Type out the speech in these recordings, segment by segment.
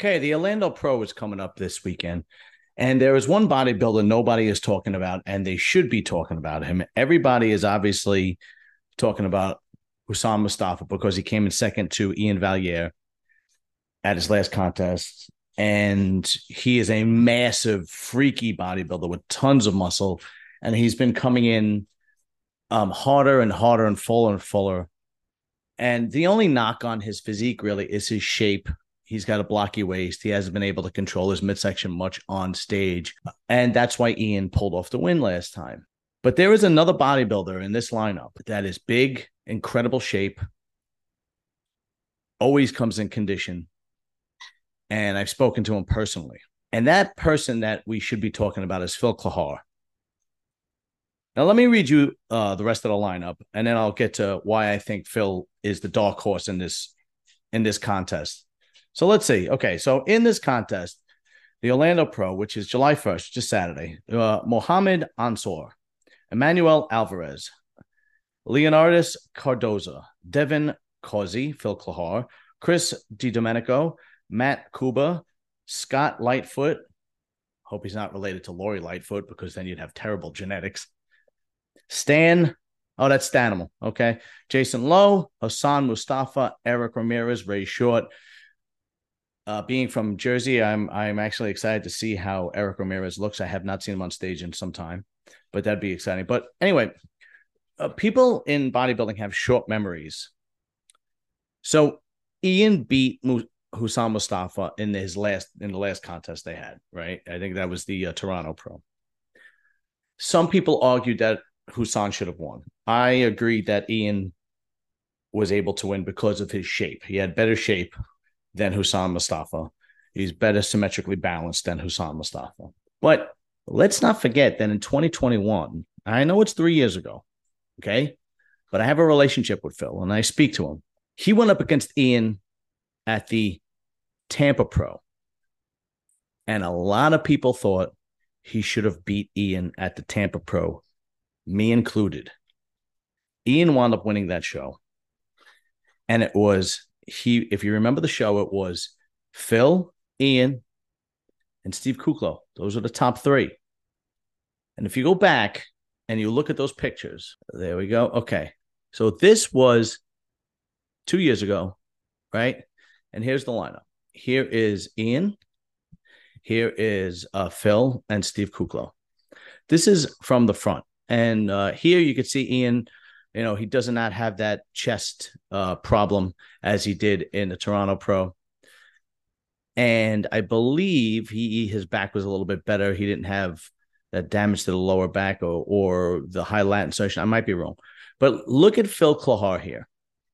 Okay, the Orlando Pro is coming up this weekend. And there is one bodybuilder nobody is talking about, and they should be talking about him. Everybody is obviously talking about Hassan Mostafa because he came in second to Ian Valliere at his last contest. And he is a massive, freaky bodybuilder with tons of muscle. And he's been coming in um, harder and harder and fuller and fuller. And the only knock on his physique really is his shape. He's got a blocky waist. He hasn't been able to control his midsection much on stage. And that's why Ian pulled off the win last time. But there is another bodybuilder in this lineup that is big, incredible shape, always comes in condition. And I've spoken to him personally. And that person that we should be talking about is Phil Clahar. Now, let me read you uh, the rest of the lineup, and then I'll get to why I think Phil is the dark horse in this in this contest. So let's see. Okay, so in this contest, the Orlando Pro, which is July 1st, just Saturday, uh, Mohammed Ansor, Emmanuel Alvarez, Leonardus Cardoza, Devin Causey, Phil Clahar, Chris DiDomenico, Matt Kuba, Scott Lightfoot. Hope he's not related to Lori Lightfoot because then you'd have terrible genetics. Stan, oh, that's Stanimal. Okay. Jason Lowe, Hassan Mostafa, Eric Ramirez, Ray Short. Uh, being from Jersey, I'm I'm actually excited to see how Eric Ramirez looks. I have not seen him on stage in some time, but that'd be exciting. But anyway, uh, people in bodybuilding have short memories. So Ian beat Hassan Mostafa in his last in the last contest they had, right? I think that was the uh, Toronto Pro. Some people argued that Hassan should have won. I agree that Ian was able to win because of his shape. He had better shape than Hassan Mostafa. He's better symmetrically balanced than Hassan Mostafa. But let's not forget that in 2021, I know it's three years ago, okay? But I have a relationship with Phil and I speak to him. He went up against Ian at the Tampa Pro. And a lot of people thought he should have beat Ian at the Tampa Pro me included. Ian wound up winning that show. And it was he, if you remember the show, it was Phil, Ian, and Steve Kuclo. Those are the top three. And if you go back and you look at those pictures, there we go. Okay. So this was two years ago, right? And here's the lineup. Here is Ian. Here is uh, Phil and Steve Kuclo. This is from the front. And uh, here you can see Iain, you know, he does not have that chest uh, problem as he did in the Toronto Pro. And I believe he his back was a little bit better. He didn't have that damage to the lower back or, or the high lat insertion. I might be wrong. But look at Phil Clahar here.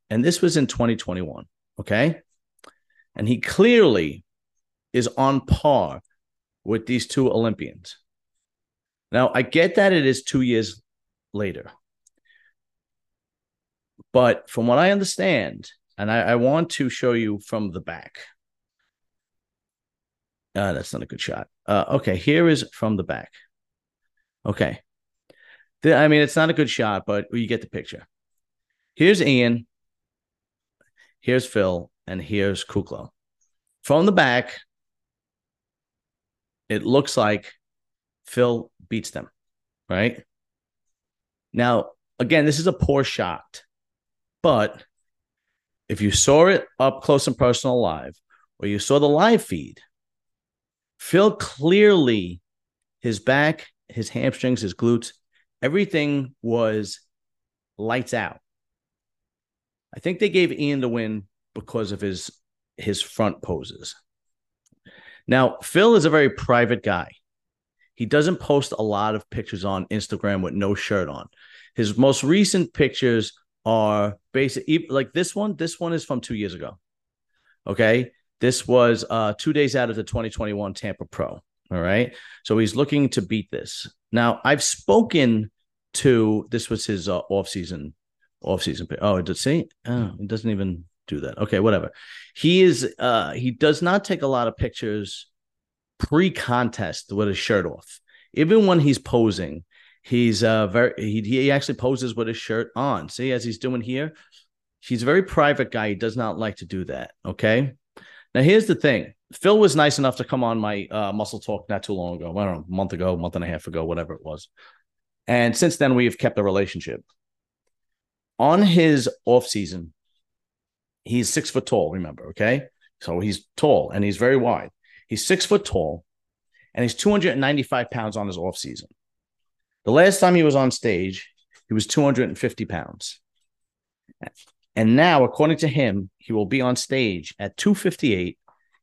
And this was in 2021. Okay. And he clearly is on par with these two Olympians. Now, I get that it is two years later. But from what I understand, and I, I want to show you from the back. Uh, that's not a good shot. Uh, okay, here is from the back. Okay. The, I mean, it's not a good shot, but you get the picture. Here's Ian. Here's Phil. And here's Kuclo. From the back, it looks like Phil beats them, right? Now, again, this is a poor shot, but if you saw it up close and personal live, or you saw the live feed, Phil clearly his back, his hamstrings, his glutes, everything was lights out. I think they gave Ian the win because of his his front poses. Now, Phil is a very private guy. He doesn't post a lot of pictures on Instagram with no shirt on. His most recent pictures are basic like this one. This one is from two years ago. Okay. This was uh, two days out of the 2021 Tampa Pro. All right. So he's looking to beat this. Now, I've spoken to this was his uh, off season, off season. Oh, it did see? Oh, it doesn't even do that. Okay, whatever. He is uh he does not take a lot of pictures pre-contest with his shirt off. Even when he's posing, he's uh very he, he actually poses with his shirt on. See, as he's doing here, he's a very private guy. He does not like to do that. Okay. Now, here's the thing Phil was nice enough to come on my uh, muscle talk not too long ago. I don't know, a month ago, a month and a half ago, whatever it was. And since then, we have kept a relationship. On his off season, he's six foot tall, remember, okay? So he's tall and he's very wide. He's six foot tall and he's 295 pounds on his off season. The last time he was on stage, he was 250 pounds. And now, according to him, he will be on stage at 258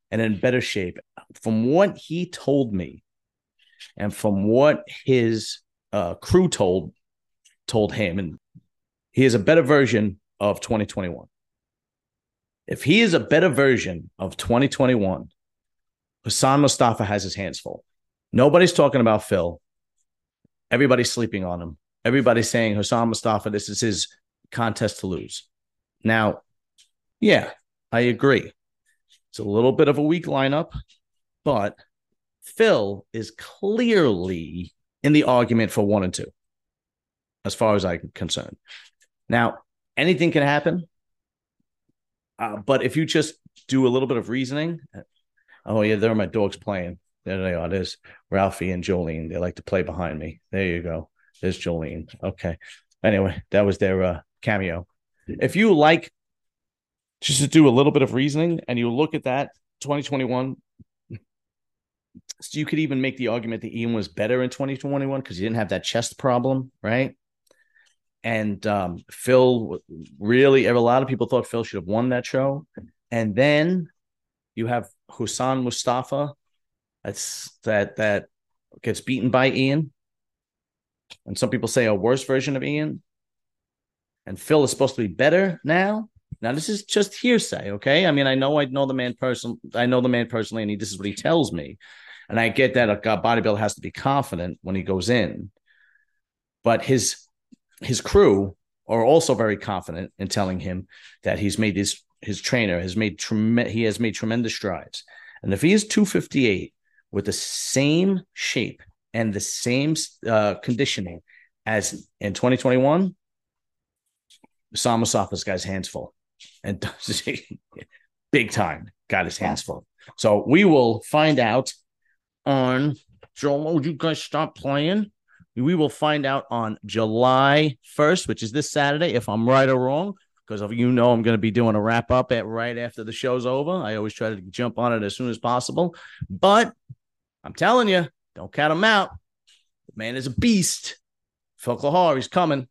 and in better shape. From what he told me, and from what his uh, crew told told him, and he is a better version of 2021. If he is a better version of 2021, Hassan Mostafa has his hands full. Nobody's talking about Phil. Everybody's sleeping on him. Everybody's saying Hassan Mostafa, this is his contest to lose. Now, yeah, I agree. It's a little bit of a weak lineup, but Phil is clearly in the argument for one and two, as far as I'm concerned. Now, anything can happen. Uh, but if you just do a little bit of reasoning, oh, yeah, there are my dogs playing. There they are. There's Ralphie and Jolene. They like to play behind me. There you go. There's Jolene. Okay. Anyway, that was their uh, cameo. If you like just to do a little bit of reasoning and you look at that 2021, so you could even make the argument that Ian was better in 2021 because he didn't have that chest problem, right? And um, Phil really, a lot of people thought Phil should have won that show. And then you have Hassan Mostafa, that's that that gets beaten by Ian. And some people say a worse version of Ian and Phil is supposed to be better now. Now this is just hearsay, okay? I mean, I know I know the man person, I know the man personally, and he, this is what he tells me, and I get that a bodybuilder has to be confident when he goes in, but his his crew are also very confident in telling him that he's made his his trainer has made trem- he has made tremendous strides, and if he is two fifty eight with the same shape and the same uh, conditioning as in twenty twenty one Samasopha's got his hands full and big time got his hands full. So we will find out on Joel. Would you guys stop playing? We will find out on July 1st, which is this Saturday, if I'm right or wrong, because you know I'm going to be doing a wrap up at right after the show's over. I always try to jump on it as soon as possible. But I'm telling you, don't count him out. The man is a beast. Phil Clahar, he's coming.